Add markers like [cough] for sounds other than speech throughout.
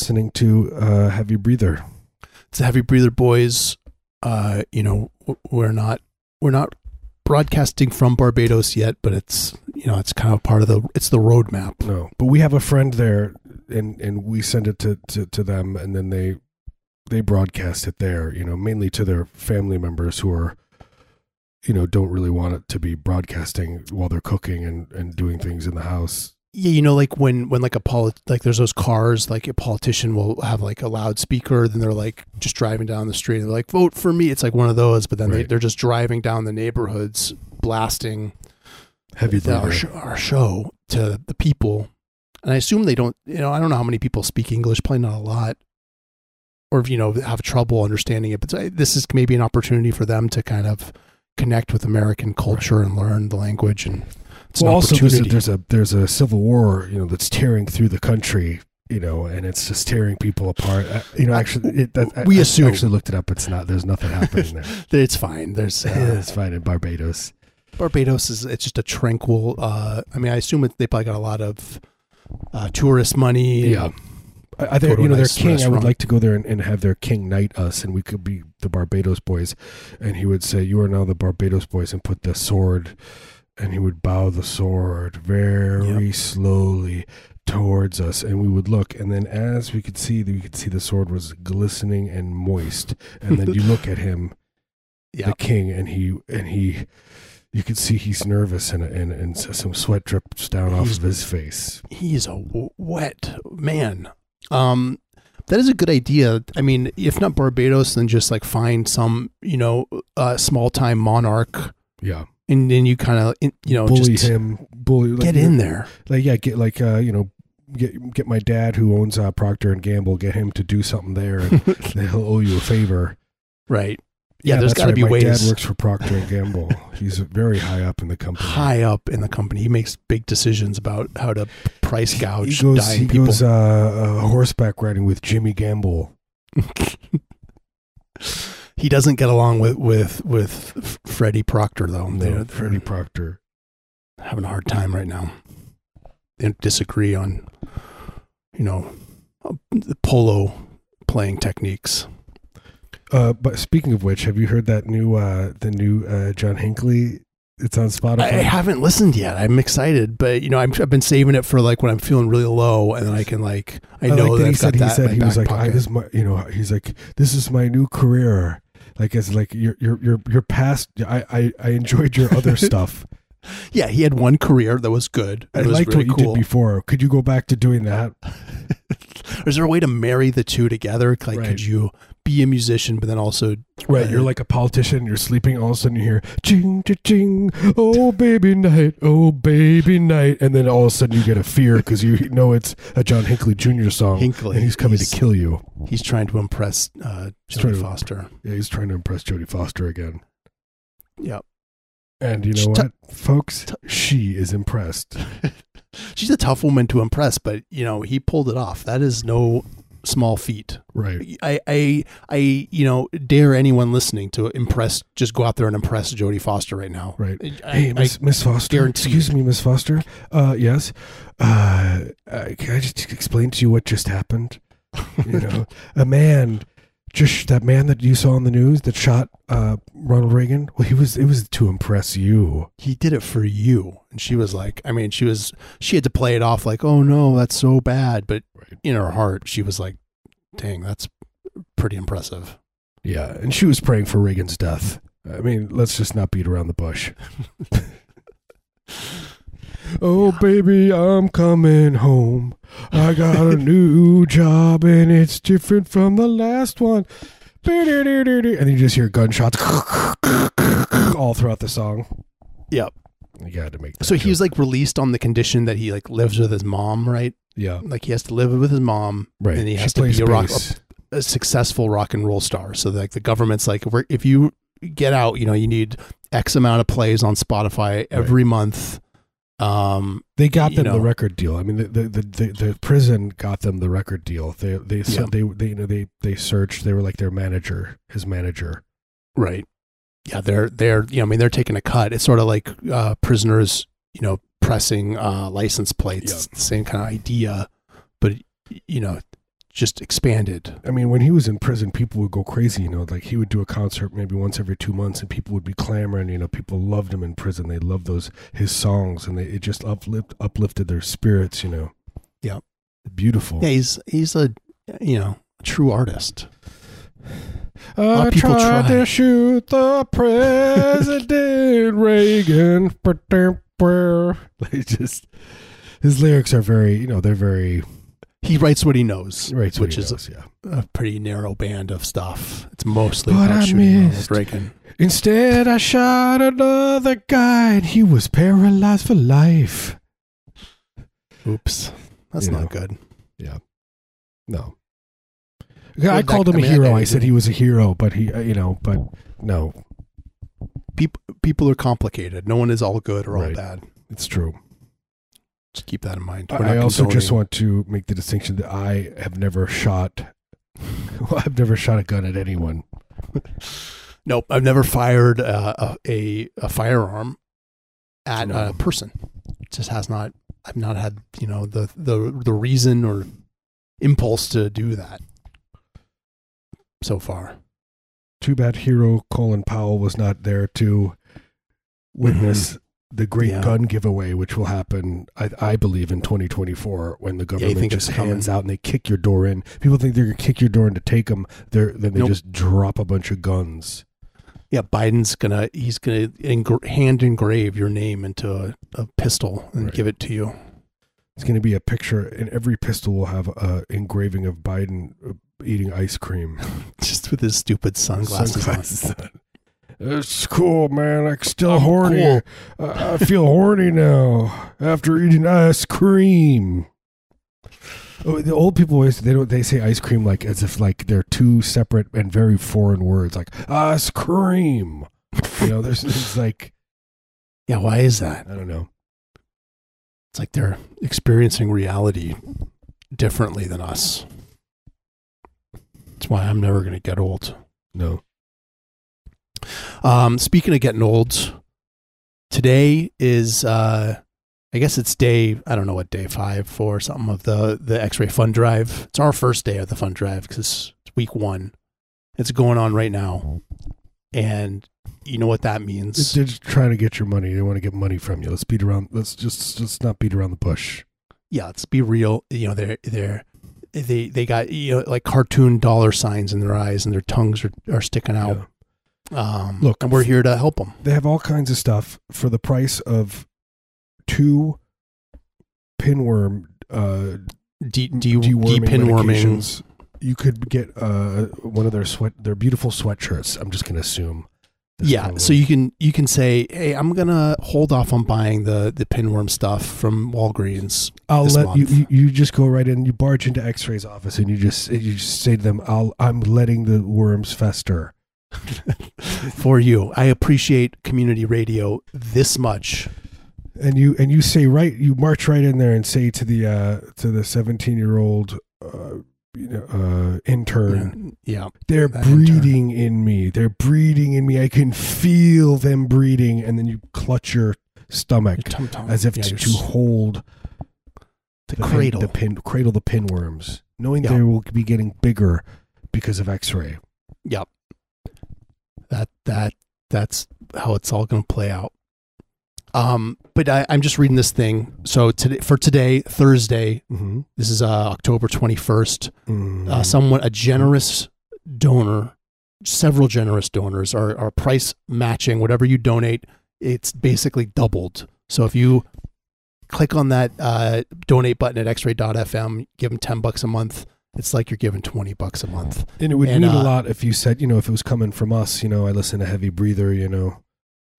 listening to uh, Heavy Breather. It's the Heavy Breather Boys. Uh, you know, we're not we're not broadcasting from Barbados yet, but it's you know it's kind of part of the it's the roadmap. No, but we have a friend there, and and we send it to, to, to them, and then they they broadcast it there. You know, mainly to their family members who are, you know, don't really want it to be broadcasting while they're cooking and and doing things in the house. Yeah, you know, like when when like a polit like there's those cars, like a politician will have like a loudspeaker, then they're like just driving down the street, and they're like, "Vote for me." It's like one of those, but then they, Right. they're just driving down the neighborhoods, blasting Heavy the- our, sh- our show to the people. And I assume they don't, you know, I don't know how many people speak English, probably not a lot, or, you know, have trouble understanding it. But uh, this is maybe an opportunity for them to kind of connect with American culture and learn the language. And it's well, an also there's a, there's a there's a civil war, you know, that's tearing through the country. You know, and it's just tearing people apart. Uh, you know, actually, it, that, I- We I assume. actually looked it up. It's not. There's nothing happening there. [laughs] it's fine. There's [laughs] uh, it's fine in Barbados. Barbados is it's just a tranquil. Uh, I mean, I assume it, they probably got a lot of uh, tourist money. Yeah. I, I Go think you know their nice king. I would like to go there and, and have their king knight us, and we could be the Barbados boys. And he would say, "You are now the Barbados boys," and put the sword, and he would bow the sword very slowly towards us, and we would look, and then as we could see, we could see the sword was glistening and moist, and then you look at [laughs] him, Yeah. the king, and he and he. You could see he's nervous and and, and some sweat drips down off of his face. he is a w- wet man. Um, that is a good idea. I mean, if not Barbados, then just like find some, you know, uh, small time monarch, Yeah, and then you kind of, you know, bully just him, bully. Like, get in there. like yeah get like uh you know get get my dad who owns uh procter and gamble get him to do something there and [laughs] he'll owe you a favor right. Yeah, there's that's got to right, be my ways dad works for procter and gamble he's very high up in the company high up in the company. He makes big decisions about how to price gouge he goes dying he people. goes uh, uh horseback riding with jimmy gamble [laughs] he doesn't get along with with with Freddie Proctor though. no, freddie proctor having a hard time right now. They disagree on, you know, uh, the polo playing techniques. Uh but speaking of which have you heard that new uh the new uh john hinckley it's on spotify I, I haven't listened yet. I'm excited, but you know, I'm, I've been saving it for like when I'm feeling really low, and then I can like I know like that he I've said got he that said he was like I, this is my you know he's like this is my new career like it's like your your your your past I I, I enjoyed your other [laughs] stuff yeah, he had one career that was good. It I was liked really what you cool. did before could you go back to doing that [laughs] Is there a way to marry the two together? Like, Right. could you be a musician, but then also right Uh, you're like a politician you're sleeping all of a sudden you hear ching ching oh baby night oh baby night and then all of a sudden you get a fear because you know it's a John Hinckley Jr. song Hinckley? and he's coming he's, to kill you He's trying to impress uh, Jodie trying to- Foster. yeah he's trying to impress Jodie Foster again Yep. and you know T- what folks she is impressed [laughs] She's a tough woman to impress, but you know he pulled it off. That is no small feat. right I, I, I, you know, dare anyone listening to impress. Just go out there and impress Jodie Foster right now. Right. I, Hey, Miss, Miss Foster. guarantee Excuse me, Miss Foster. Uh, yes. Uh, uh, can I just explain to you what just happened? You [laughs] know, a man, just that man that you saw on the news that shot uh, Ronald Reagan. Well, he was. It was to impress you. he did it for you, and she was like, I mean, she was, she had to play it off like, oh no, that's so bad, but in her heart, she was like, dang, that's pretty impressive. Yeah, and she was praying for Reagan's death. I mean, let's just not beat around the bush. [laughs] [laughs] oh, baby, I'm coming home. I got a [laughs] new job and it's different from the last one. And you just hear gunshots [laughs] all throughout the song. Yep. You to make So he was like released on the condition that he like lives with his mom, right? yeah, Like he has to live with his mom, right. and he She has to be a rock, bass. a successful rock and roll star. So like the government's like, if, if you get out, you know, you need X amount of plays on Spotify every month. Um, They got them know. the record deal. I mean, the the, the the the prison got them the record deal. They they Yeah. said they they you know they they searched. They were like their manager, his manager. right. Yeah, they're they're you know, I mean, they're taking a cut. It's sort of like uh, prisoners, you know, pressing uh, license plates. Yeah. Same kind of idea. but you know, just expanded. I mean, when he was in prison, people would go crazy. You know, like he would do a concert maybe once every two months, and people would be clamoring. You know, people loved him in prison. They loved those his songs, and they, it just uplift uplifted their spirits. You know. Yeah. Beautiful. Yeah, he's he's a you know a true artist. I of people tried try. to shoot the president Reagan. [laughs] They just his lyrics are very, you know, they're very He writes what he knows, right. which is yeah. a pretty narrow band of stuff. It's mostly But about I shooting missed. Reagan. Instead, I shot another guy, and he was paralyzed for life. Oops, that's You not know. good. Yeah, no. Well, I that- called him I a mean, hero. I- I said he was a hero, but he, uh, you know, but no, People people are complicated. No one is all good or all Right. bad. it's true. Just keep that in mind. We're I also just want to make the distinction that I have never shot. [laughs] Well, I've never shot a gun at anyone. [laughs] Nope, I've never fired uh, a, a a firearm at No. a person. It just has not. I've not had you know the the the reason or impulse to do that so far. Too bad hero Colin Powell was not there to witness the great Yeah. gun giveaway, which will happen, I, I believe, in 2024 when the government think just hands out and they kick your door in. People think they're going to kick your door in to take them. They're, then they Nope. just drop a bunch of guns. Yeah, Biden's gonna he's gonna engra- hand engrave your name into a, a pistol and Right. give it to you. It's going to be a picture, and every pistol will have a engraving of Biden uh, eating ice cream. [laughs] Just with his stupid sunglasses, Sunglasses on. It's cool, man. I'm still I'm horny. cool. I, I feel horny now after eating ice cream. Oh, the old people always they don't they say ice cream like as if like they're two separate and very foreign words like ice cream. You know, there's it's like. Yeah, why is that? I don't know. It's like they're experiencing reality differently than us. That's why I'm never gonna get old. No. Um, speaking of getting old, today is uh, I guess it's day I don't know what day five or something of the the X-ray fund drive. It's our first day of the fund drive because it's week one. It's going on right now, and you know what that means. They're just trying to get your money. They want to get money from you. Let's beat around. Let's just just not beat around the bush. yeah, let's be real. You know, they're they're they they got you know like cartoon dollar signs in their eyes and their tongues are, are sticking out. Yeah. Um, Look, and we're here to help them. They have all kinds of stuff for the price of two pinworm uh, De, de, deworming depinworming. medications. You could get uh, one of their sweat, their beautiful sweatshirts. I'm just going to assume. Yeah, one so you can you can say, hey, I'm gonna hold off on buying the the pinworm stuff from Walgreens. I'll let you, month. you. You just go right in. You barge into X-ray's office, and you just you just say to them, "I'll I'm letting the worms fester." [laughs] for you. I appreciate community radio this much. and you and you say right you march right in there and say to the uh to the 17 year old uh you know uh intern Yeah, they're that intern. breeding in me they're breeding in me i can feel them breeding and then you clutch your stomach your as if yeah, to, to hold the the cradle. pin, the pin cradle the pinworms knowing Yeah. they will be getting bigger because of x-ray Yep. That that that's how it's all going to play out. Um, but I, I'm just reading this thing. So today, for today, Thursday, mm-hmm. this is uh, October 21st. Mm-hmm. Uh, someone, a generous donor, several generous donors are are price matching whatever you donate. It's basically doubled. So if you click on that uh, donate button at xray.fm, give them 10 bucks a month. It's like you're giving 20 bucks a month. and it would and, mean a uh, lot if you said you know if it was coming from us you know i listen to heavy breather you know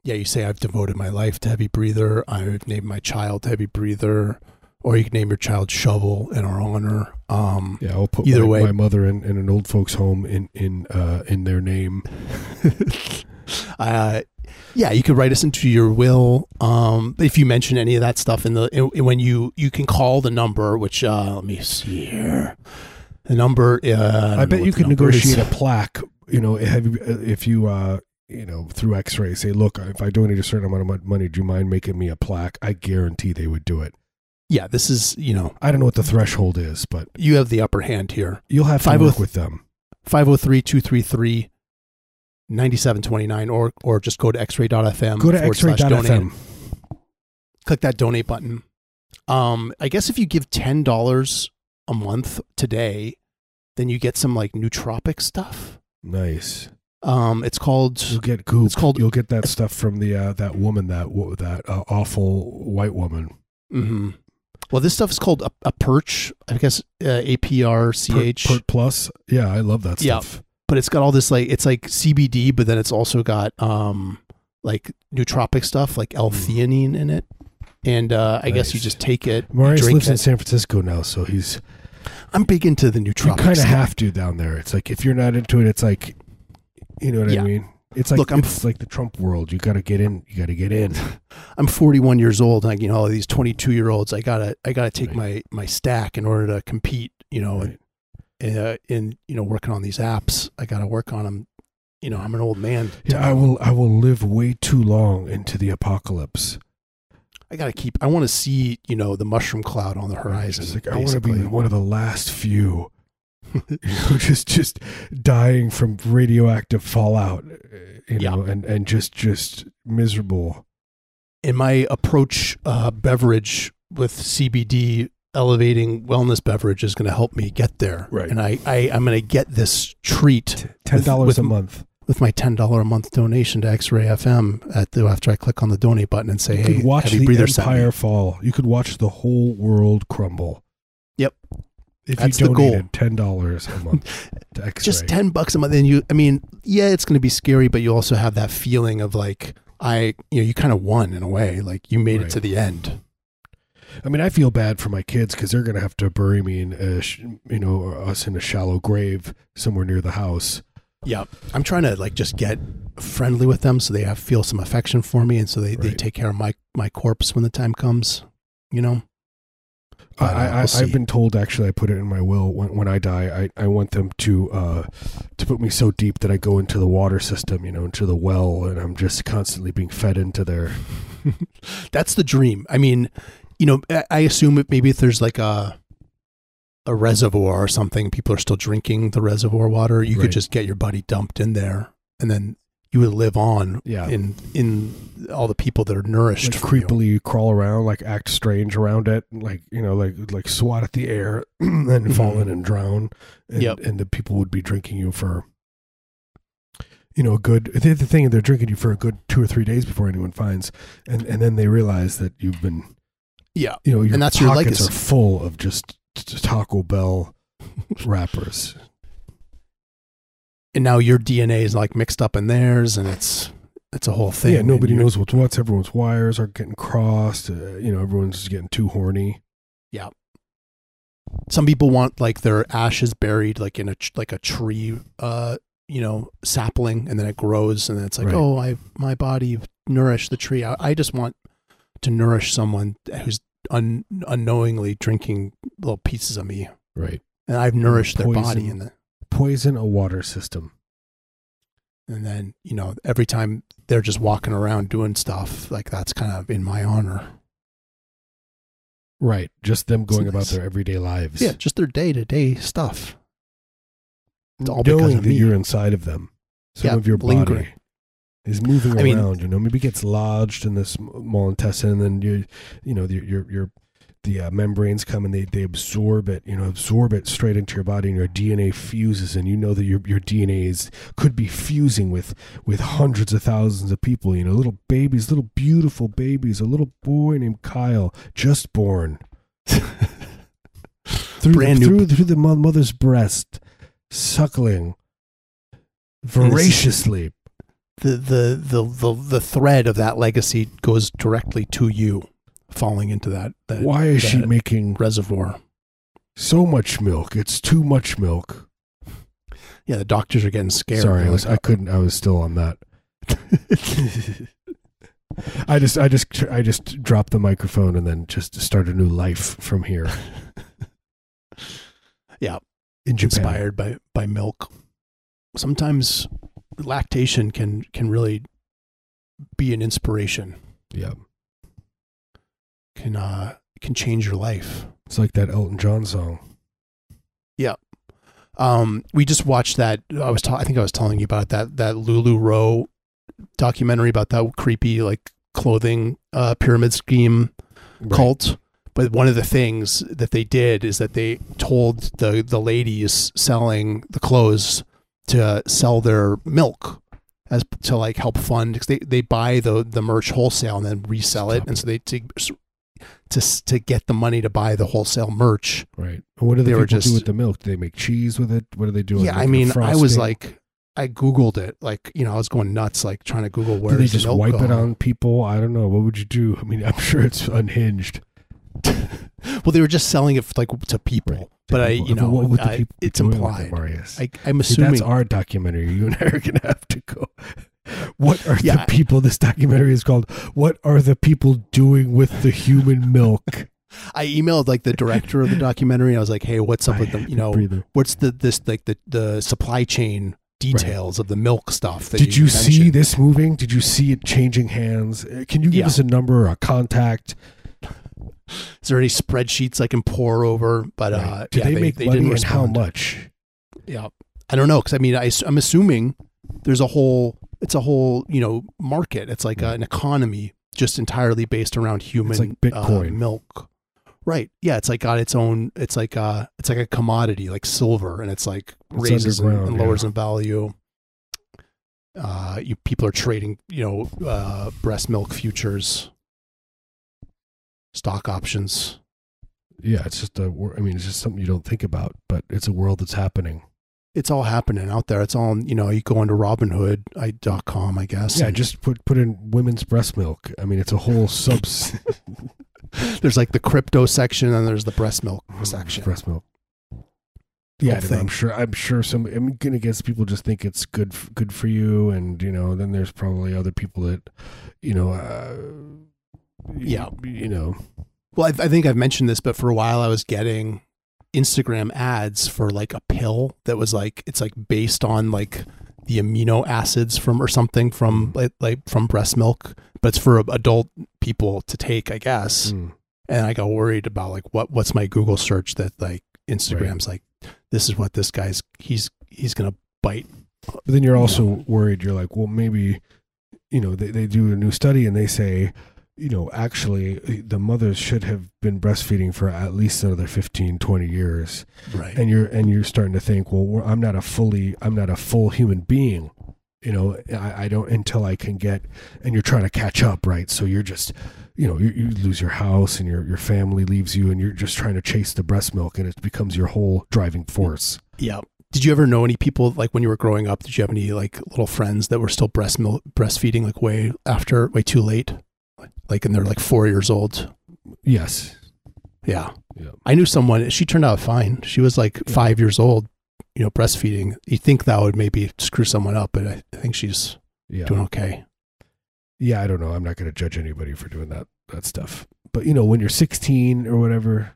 yeah, you say I've devoted my life to heavy breather. I've named my child heavy breather, or you can name your child shovel in our honor. Um, Yeah, I'll put Either my, way. my mother in, in an old folks home in in uh, in their name. [laughs] uh, yeah, you could write us into your will. Um, if you mention any of that stuff in the in, when you you can call the number, which uh, let me see here. The number. Uh, I, I, bet you could number is. negotiate a plaque. You know, have you, if you uh, you know through X-ray say, look, if I donate a certain amount of money, do you mind making me a plaque? I guarantee they would do it. Yeah, this is you know I don't know what the threshold is, but you have the upper hand here. you'll have to work with them. 503-233 9729 or or just go to x-ray.fm Go to xray.fm. click that donate button. Um, I guess if you give ten dollars a month today, then you get some like nootropic stuff. Nice. Um, it's called You'll get goop. It's called- You'll get that stuff from the uh, that woman that that uh, awful white woman. mhm. well, this stuff is called a, a perch. I guess uh, A P R C H. Pert Plus. Yeah, I love that Yeah. stuff. But it's got all this like it's like CBD, but then it's also got um like nootropic stuff like L-theanine in it. And uh, I guess you just take it, drink lives in. San Francisco now, so he's I'm big into the new Trump. you kind of have to down there. It's like if you're not into it, it's like you know what Yeah. I mean. It's like Look, I'm it's like the Trump world. You got to get in. You got to get in. [laughs] I'm 41 years old. Like you know, all these 22 year olds, I gotta I gotta take Right. my my stack in order to compete. You know, Right. and uh, in you know working on these apps, I gotta work on them. You know, I'm an old man. Yeah, I will. I will live way too long into the apocalypse. I gotta keep. I want to see you know the mushroom cloud on the horizon. Like, I want to be one of the last few. you know, just just dying from radioactive fallout. You Yeah. know, and and just just miserable. in my approach uh, beverage with CBD elevating wellness beverage is going to help me get there. Right. And I, I I'm going to get this treat Ten dollars a month. With my ten dollar a month donation to X-Ray FM at the after I click on the donate button and say, You hey, could watch heavy the breather empire fall. You could watch the whole world crumble. Yep. If That's you the goal. donated ten dollars a month [laughs] to X-ray. just 10 bucks a month and you i mean yeah it's going to be scary but you also have that feeling of like i you know you kind of won in a way like you made it to the end I mean, I feel bad for my kids because they're going to have to bury me in, a, you know, us in a shallow grave somewhere near the house. Yeah i'm trying to like just get friendly with them so they have feel some affection for me and so they, they take care of my my corpse when the time comes you know I, But, uh, I, we'll I, see. I've been told actually, I put it in my will when, when I die, I, I want them to uh, to put me so deep that I go into the water system, you know, into the well, and I'm just constantly being fed into there. [laughs] that's the dream i mean you know i, I assume it maybe if there's like a a reservoir or something people are still drinking the reservoir water you Right. could just get your buddy dumped in there and then you would live on Yeah. in in all the people that are nourished like from you. creepily crawl around, like act strange around it, like you know, like like swat at the air [clears throat] and mm-hmm. fall in and drown. And, Yep. and the people would be drinking you for, you know, a good. The, the thing they're drinking you for a good two or three days before anyone finds, and and then they realize that you've been, yeah you know, your And that's your pockets legacy. are full of just Taco Bell [laughs] wrappers. and now your dna is like mixed up in theirs and it's it's a whole thing yeah, nobody knows what's what's. Everyone's wires are getting crossed. Uh, you know, everyone's getting too horny. Yeah. Some people want like their ashes buried like in a like a tree uh you know sapling and then it grows and then it's like Right. oh i my body nourished the tree I, I just want to nourish someone who's un, unknowingly drinking little pieces of me Right. and i've nourished their body Poison. and the, Poison a water system. and then you know every time they're just walking around doing stuff like that's kind of in my honor Right. Just them going about their everyday lives. yeah just their day-to-day stuff It's all because Knowing that me. you're inside of them. Some Yeah, of your lingering. body is moving I mean- around. you know, maybe gets lodged in this small intestine, and then you, you know, your your your the uh, membranes come and they, they absorb it. You know, absorb it straight into your body, and your DNA fuses, and you know that your your DNA is could be fusing with with hundreds of thousands of people. You know, little babies, little beautiful babies. A little boy named Kyle, just born. [laughs] through Brand the, new- through, through the mother's breast, suckling voraciously. The, the the the the thread of that legacy goes directly to you falling into that, that Why is she making reservoir so much milk? It's too much milk. yeah the doctors are getting scared Sorry, I was I couldn't. I was still on that. [laughs] I just I just I just dropped the microphone and then just start a new life from here. [laughs] Yeah. in Japan. inspired by by milk sometimes lactation can can really be an inspiration Yeah, can uh can change your life. It's like that Elton John song. Yeah. Um, we just watched that. I was, ta- I think I was telling you about that that LuLaRoe documentary about that creepy like clothing uh, pyramid scheme Right. cult. But one of the things that they did is that they told the the ladies selling the clothes to sell their milk as to like help fund because they, they buy the the merch wholesale and then resell it and so they to to to get the money to buy the wholesale merch. Right. And what do They the were just- do with the milk? Do they make cheese with it? What do they do? yeah, I mean, I was like, I googled it, like you know, I was going nuts, like trying to Google where do they just wipe go? it on people? I don't know. What would you do? I mean, [laughs] I'm sure it's unhinged. [laughs] Well, they were just selling it like to people, Right. but I, People- you know, what would the I- people it's implied. I, I'm See, assuming that's our documentary. You and I are gonna have to go. [laughs] What are Yeah, the people? This documentary is called "What Are the People Doing with the Human Milk?" [laughs] I emailed like the director of the documentary. I was like, hey, what's up with the, you know, what's the this like the the supply chain details of the milk stuff? That Did you see this moving? Did you see it changing hands? Uh, Can you give Yeah. us a number or a contact? Is there any spreadsheets I can pour over? But uh, Did yeah, they, make money didn't and how much? Yeah, I don't know because I mean I, am assuming there's a whole it's a whole you know market. It's like Right. an economy just entirely based around human like uh, milk. Right. Yeah, it's like got its own. It's like uh, it's like a commodity, like silver, and it's like It's raises and, and lowers yeah. in value. Uh, you people are trading, you know, uh, breast milk futures, stock options. Yeah, it's just a. I mean, it's just something you don't think about, but it's a world that's happening. It's all happening out there. It's all you know. You go into Robinhood.com, I guess. Yeah, and just put put in women's breast milk. I mean, it's a whole [laughs] sub [laughs] there's like the crypto section, and there's the breast milk section. breast milk. Yeah, know, I'm sure. I'm sure some. I'm gonna guess people just think it's good, good for you, and you know, then there's probably other people that, you know, uh, Yeah. you know, Well, I, I think I've mentioned this, but for a while I was getting Instagram ads for like a pill that was like it's like based on like the amino acids from or something from like, like from breast milk, but it's for adult people to take, I guess. mm, And I got worried about like what what's my Google search that like Instagram's like this is what this guy's he's he's gonna bite. But then you're also worried. You're like, well, maybe, you know, they, they do a new study and they say, you know, actually the mothers should have been breastfeeding for at least another 15, 20 years. Right. And you're, and you're starting to think, well, I'm not a fully, I'm not a full human being. You know, I, I don't until I can get, and you're trying to catch up, right? So you're just, you know, you, you lose your house and your, your family leaves you and you're just trying to chase the breast milk and it becomes your whole driving force. Yeah. Did you ever know any people like when you were growing up? Did you have any like little friends that were still breast milk breastfeeding like way after way too late, like and they're like four years old? Yes. Yeah, Yeah. I knew someone. She turned out fine. She was like Yeah. five years old, you know, breastfeeding. You think that would maybe screw someone up, but I, I think she's Yeah. doing okay. yeah, I don't know. I'm not going to judge anybody for doing that that stuff. But you know, when you're 16 or whatever,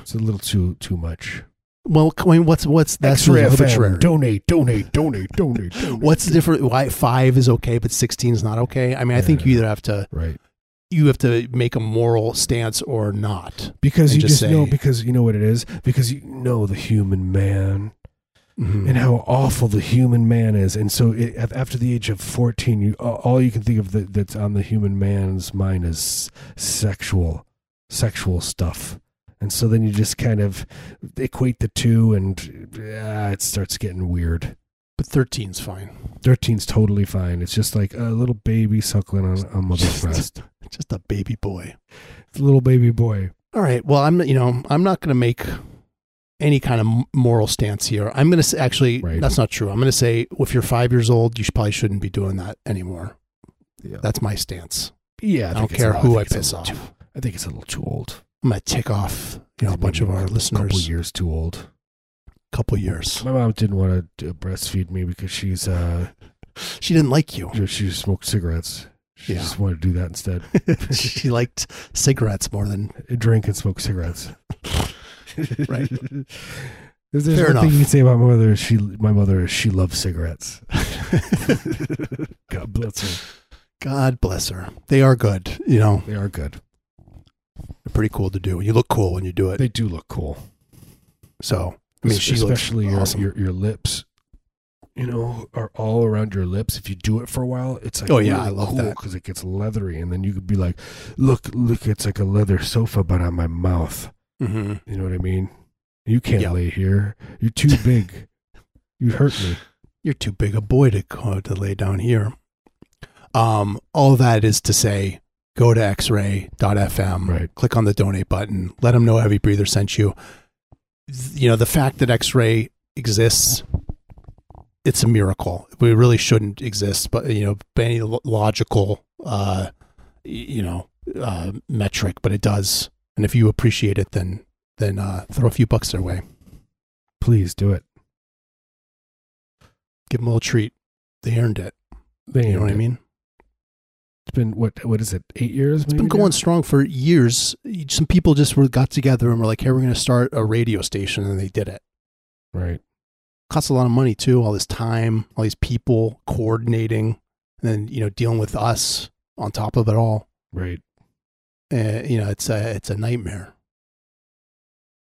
it's a little too too much. Well, I mean, what's what's that's FM, arbitrary. donate, donate, donate, donate, [laughs] donate. What's the difference? Why five is okay, but sixteen is not okay? I mean, I think you either have to right? you have to make a moral stance or not. Because you just just, know because you know what it is because you know the human man Mhm. and how awful the human man is, and so it, after the age of 14, you all all you can think of that, that's on the human man's mind is sexual, sexual stuff. And so then you just kind of equate the two, and uh, it starts getting weird. But 13's fine. 13's totally fine. It's just like a little baby suckling on a mother's breast. [laughs] Just a baby boy. It's a little baby boy. All right. Well, I'm you know I'm not going to make any kind of moral stance here. I'm going to actually Right. that's not true. I'm going to say if you're five years old, you should, probably shouldn't be doing that anymore. Yeah, That's my stance. yeah. I, don't care who I a piss off. too- I think it's a little too old. I'm to tick off you know a bunch of our a couple listeners. years too old. Couple years. My mom didn't want to breastfeed me because she's uh [laughs] She didn't like you. she smoked cigarettes. She Yeah. just wanted to do that instead. [laughs] she liked cigarettes more than Drink and smoke cigarettes. [laughs] Right. If there's Fair one thing enough. you can say about my mother, she my mother she loves cigarettes. God bless her. God bless her. They are good. You know. They are good. Pretty cool to do. You look cool when you do it. They do look cool. So I mean, she especially your, awesome. your your lips. You know, are all around your lips. If you do it for a while, it's like Oh, yeah, I love cool that. because it gets leathery, and then you could be like, "Look, look, it's like a leather sofa, but on my mouth." hmm You know what I mean? You can't Yeah. lay here. You're too big. you hurt me. You're too big a boy to to lay down here. Um, all that is to say, go to xray.fm, Right. click on the donate button, let them know Heavy Breather sent you. You know, the fact that X-ray exists, it's a miracle. We really shouldn't exist, but you know, by any logical, uh, you know, uh, metric, but it does. And if you appreciate it, then then uh, throw a few bucks their way. Please do it. Give them a little treat. They earned it. They You know what I mean? It's been what? What is it? Eight years? It's been going strong for years. Some people just were got together and were like, "Hey, we're going to start a radio station," and they did it. Right. Costs a lot of money too. All this time, all these people coordinating, and then you know dealing with us on top of it all. Right. Uh, you know, it's a it's a nightmare.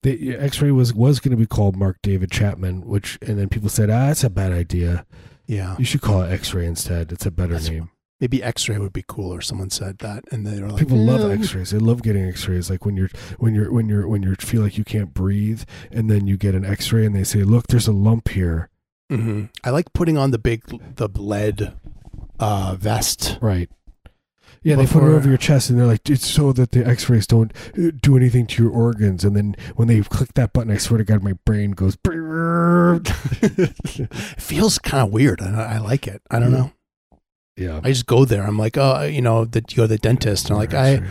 The X-ray was was going to be called Mark David Chapman, which and then people said, ah, that's a bad idea. Yeah, You should call it X-ray instead. It's a better That's- name. Maybe X-ray would be cooler. Someone said that, and they were like, People love "Eh, X-rays. They love getting X-rays. Like when you're when you're when you're when you feel like you can't breathe, and then you get an X-ray, and they say, look, there's a lump here. mhm. I like putting on the big the lead uh, vest. Right. Yeah, they put it over your chest, and they're like, it's so that the X-rays don't uh, do anything to your organs. And then when they click that button, I swear to God, my brain goes. [laughs] it feels kind of weird. I, I like it. I don't know. Yeah. I just go there. I'm like, oh, you know, that you go to the dentist, and I'm like, I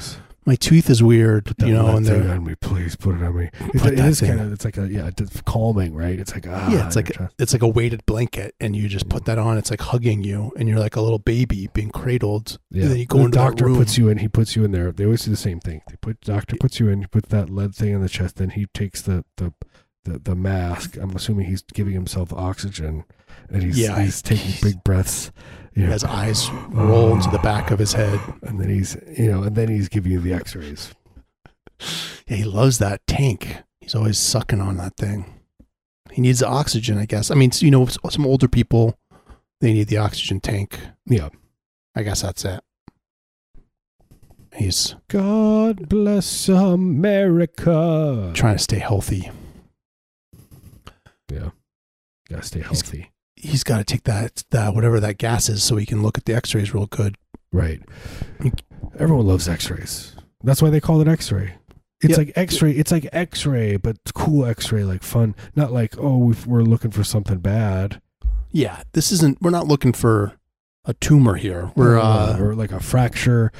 my tooth is weird, Put that you know, lead and thing they're on me, please put it on me. It, Put it that is thing kind of it's like a yeah, it's calming, right? It's like ah, yeah, it's like you're it's like a weighted blanket, and you just put that on. It's like hugging you, and you're like a little baby being cradled. yeah. And then you go the into doctor that room. puts you in. He puts you in there. They always do the same thing. They put doctor puts you in. He puts that lead thing in the chest. Then he takes the the the, the mask. I'm assuming he's giving himself oxygen, and he's Yeah, he's taking big breaths. Know. has eyes rolled to the back of his head. and then he's you know, and then he's giving you the X-rays. Yeah, he loves that tank. He's always sucking on that thing. He needs the oxygen, I guess. I mean, you know, some older people they need the oxygen tank. Yeah. I guess that's it. He's God bless America. trying to stay healthy. Yeah. Gotta stay healthy. He's got to take that that whatever that gas is so he can look at the X-rays real good. Right. Everyone loves X-rays. That's why they call it X-ray. It's Yep. like X-ray. It's like X-ray, but cool X-ray, like fun. Not like oh, we've, we're looking for something bad. Yeah, this isn't. We're not looking for a tumor here. We're uh, or like a fracture,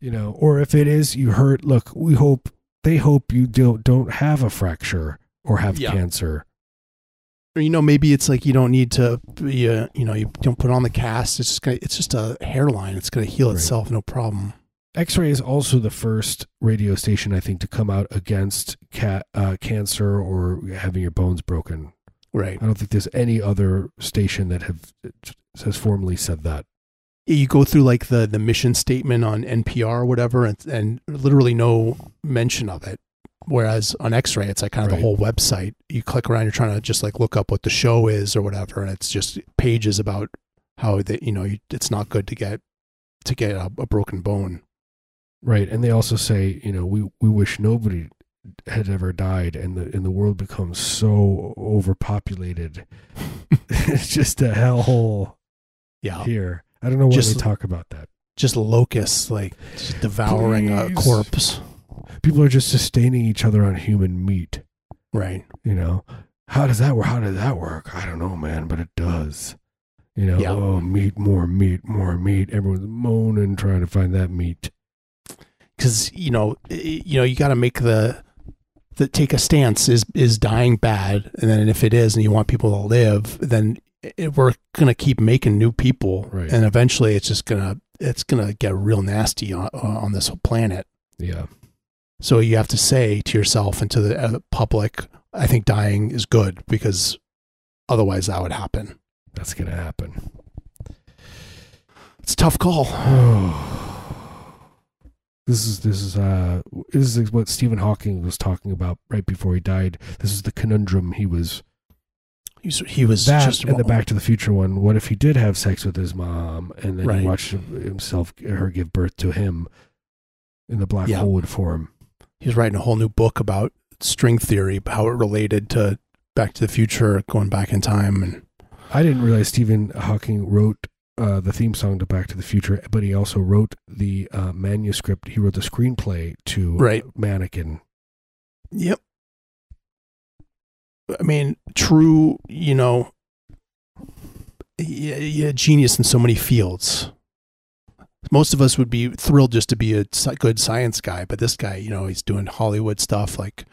you know. Or if it is, you hurt. Look, we hope they hope you don't don't have a fracture or have Yeah. cancer. Or you know maybe it's like you don't need to be you know you don't put on the cast. It's just gonna, it's just a hairline. It's gonna heal Right. itself, no problem. X-ray is also the first radio station I think to come out against cat uh, cancer or having your bones broken. Right. I don't think there's any other station that have has formally said that. you go through like the the mission statement on NPR or whatever, and, and literally no mention of it. Whereas on X-ray, it's like kind of Right. the whole website. You click around, you're trying to just like look up what the show is or whatever, and it's just pages about how that you know you, it's not good to get to get a, a broken bone. Right, and they also say, you know, we we wish nobody had ever died, and the and the world becomes so overpopulated. [laughs] it's just a hellhole Yeah, here. I don't know why Just- they talk about that. just locusts like just devouring a corpse. People are just sustaining each other on human meat. Right. You know, how does that work? How does that work? I don't know, man, but it does. You know, Yeah. oh, meat, more meat, more meat. Everyone's moaning trying to find that meat. because eh, you know you know you got to make the the take a stance is is dying bad and then if it is and you want people to live then it, we're gonna keep making new people Right. and eventually it's just gonna it's gonna get real nasty on, on this whole planet Yeah. So you have to say to yourself and to the uh, public i think dying is good because otherwise that would happen That's going to happen. it's a tough call [sighs] This is this is uh this is what Stephen Hawking was talking about right before he died. This is the conundrum he was He's, he was that just and the Back to the Future one. What if he did have sex with his mom and then Right. he watched himself her give birth to him in the black Yeah. hole would form? He was writing a whole new book about string theory, how it related to Back to the Future, going back in time, and I didn't realize Stephen Hawking wrote uh, the theme song to Back to the Future, but he also wrote the uh, manuscript. He wrote the screenplay to Right. Mannequin. Yep. I mean, true, you know, yeah, yeah, genius in so many fields. Most of us would be thrilled just to be a good science guy, but this guy, you know, he's doing Hollywood stuff, like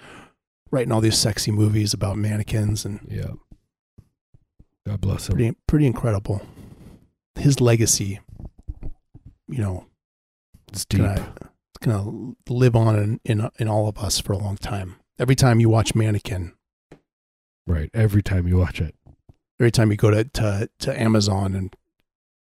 writing all these sexy movies about mannequins, and Yeah. God bless him. pretty, pretty incredible. His legacy, you know, It's deep. gonna, gonna live on in, in in all of us for a long time. Every time you watch Mannequin, Right. Every time you watch it. every time you go to to, to Amazon and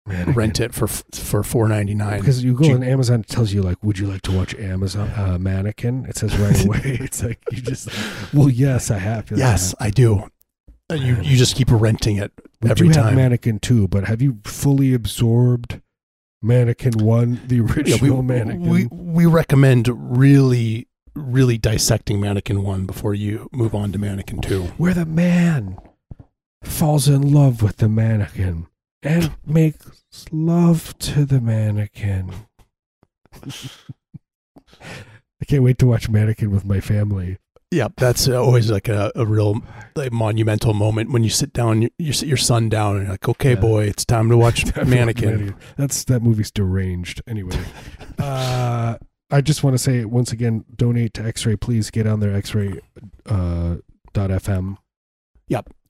Mannequin. rent it for for four ninety nine. Because you go Gee. on Amazon, it tells you like, "Would you like to watch Amazon uh, Mannequin?" It says right [laughs] away. it's like you just, well, yes, I have. Yes, I do. Uh, You you just keep renting it we every do have time. Mannequin two, but have you fully absorbed Mannequin One, the Yeah, original we, Mannequin? we we recommend really really dissecting Mannequin one before you move on to Mannequin two. where the man falls in love with the mannequin and makes love to the mannequin. I can't wait to watch Mannequin with my family. Yeah, that's always like a, a real like, monumental moment when you sit down, you, you sit your son down, and you're like, okay, Yeah. boy, it's time to watch [laughs] Mannequin. That's that movie's deranged. Anyway, [laughs] uh, I just want to say once again, donate to X-Ray. Please get on their X-Ray uh, dot FM.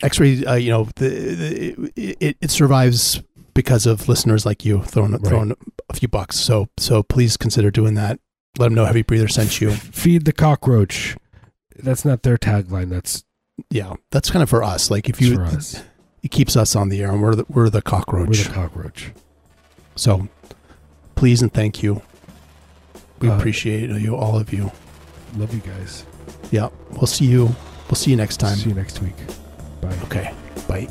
X-ray, uh, you know, the, the, it, it survives because of listeners like you throwing Right. throwing a few bucks. So so please consider doing that. Let them know Heavy Breather sent you. Feed the cockroach. That's not their tagline. That's Yeah, that's kind of for us. Like if you, it keeps us on the air, and we're the, we're the cockroach. We're the cockroach. so please and thank you. We Uh, appreciate you, all of you. Love you guys. Yeah, we'll see you. We'll see you next time. See you next week. Bye. Okay, bye.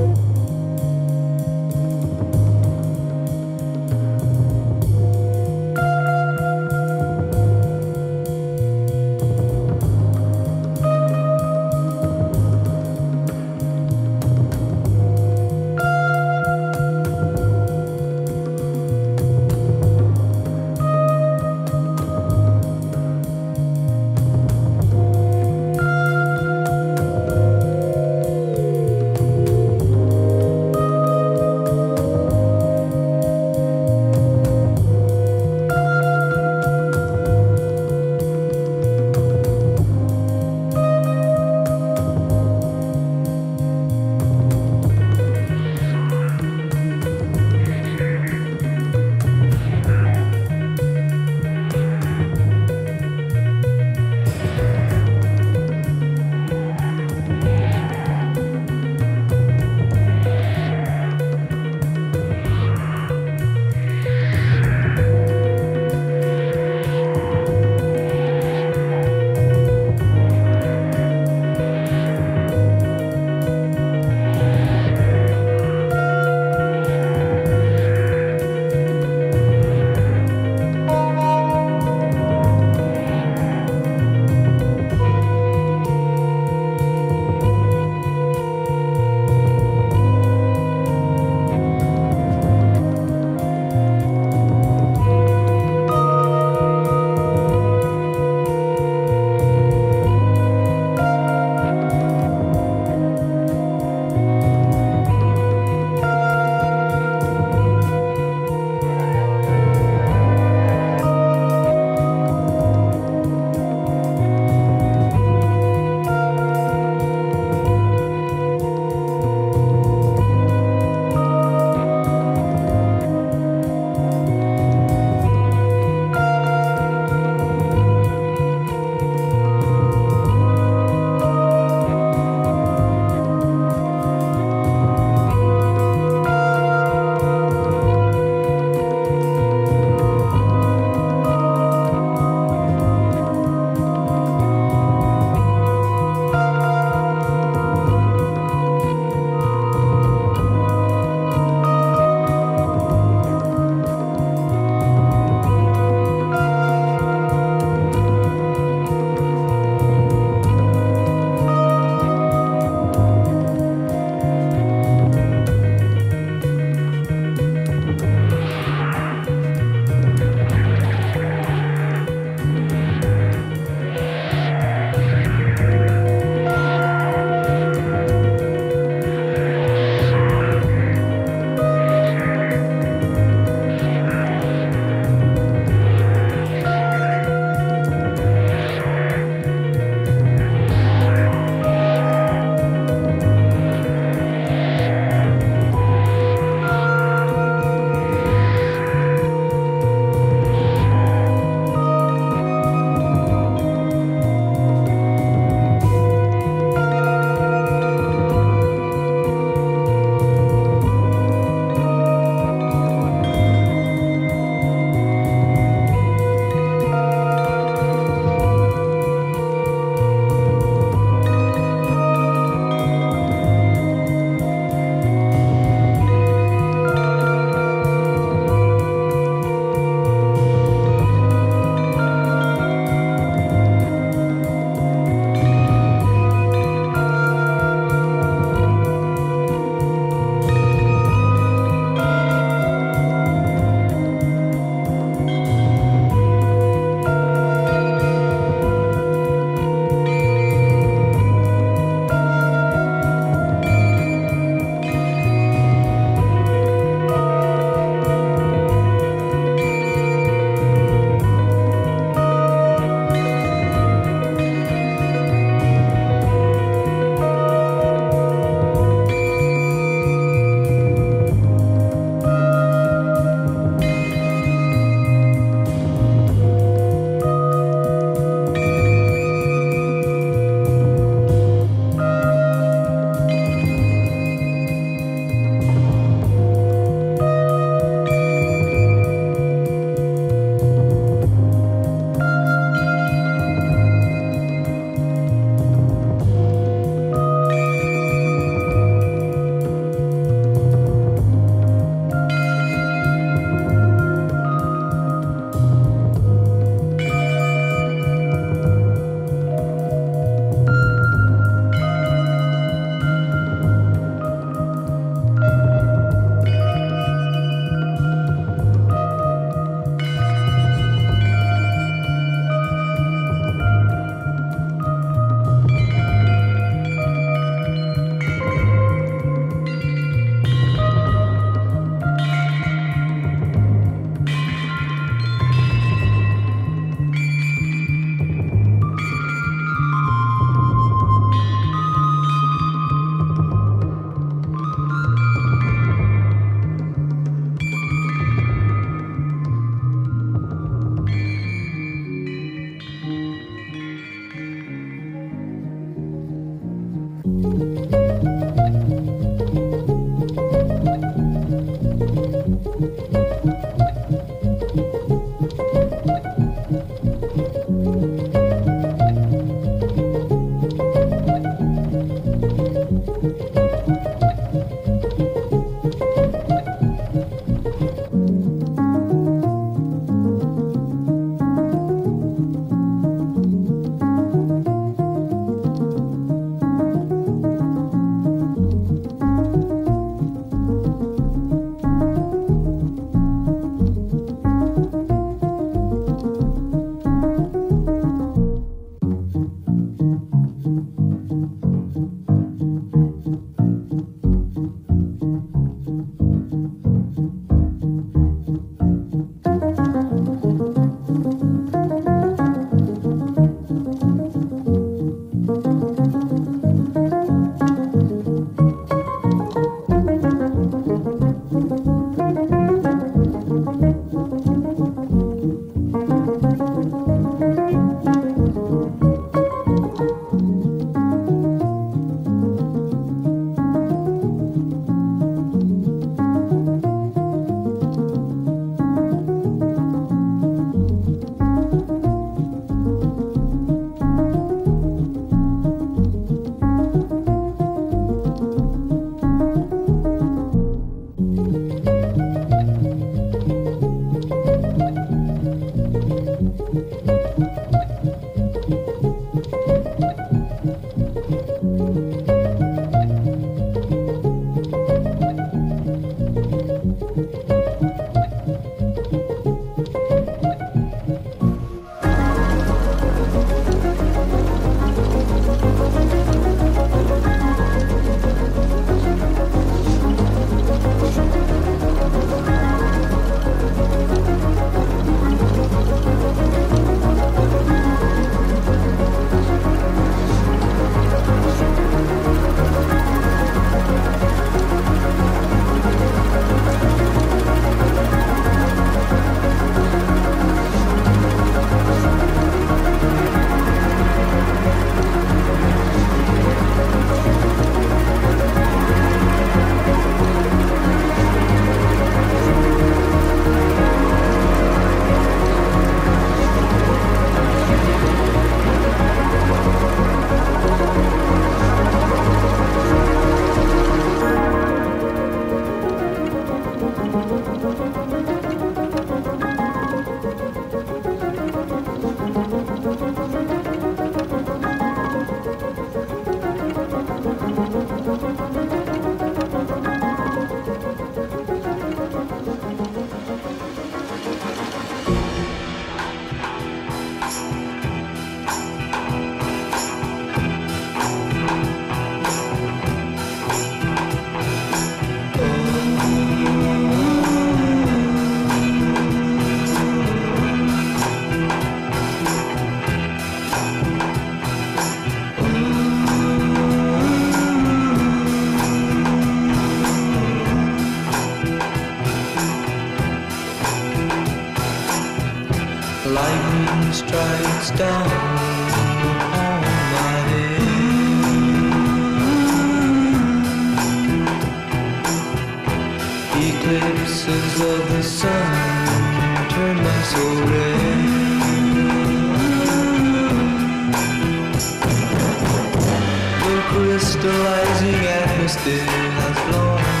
Crystallizing atmosphere has blown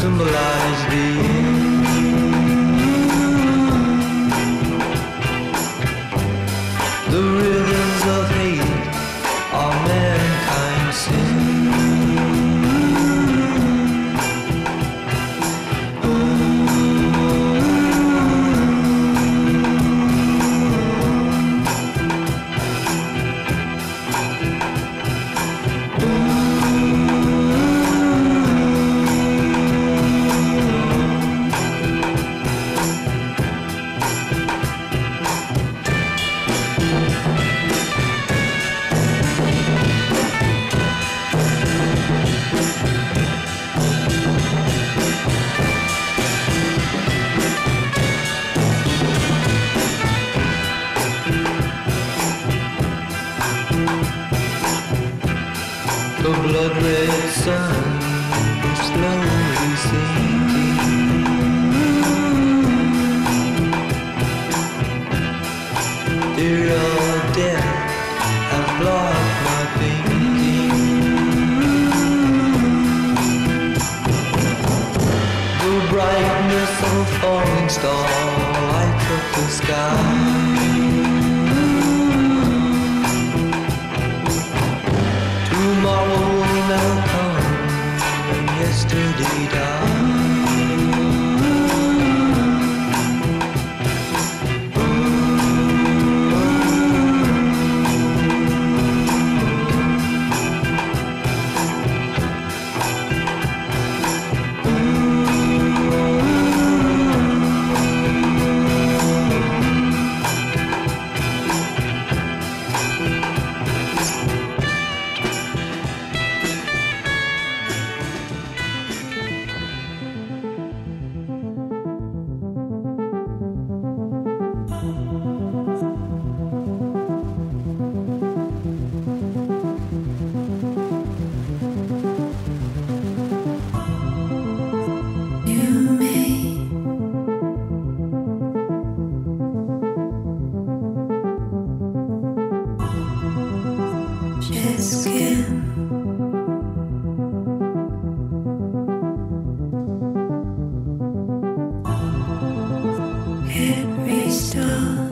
symbolize red It restores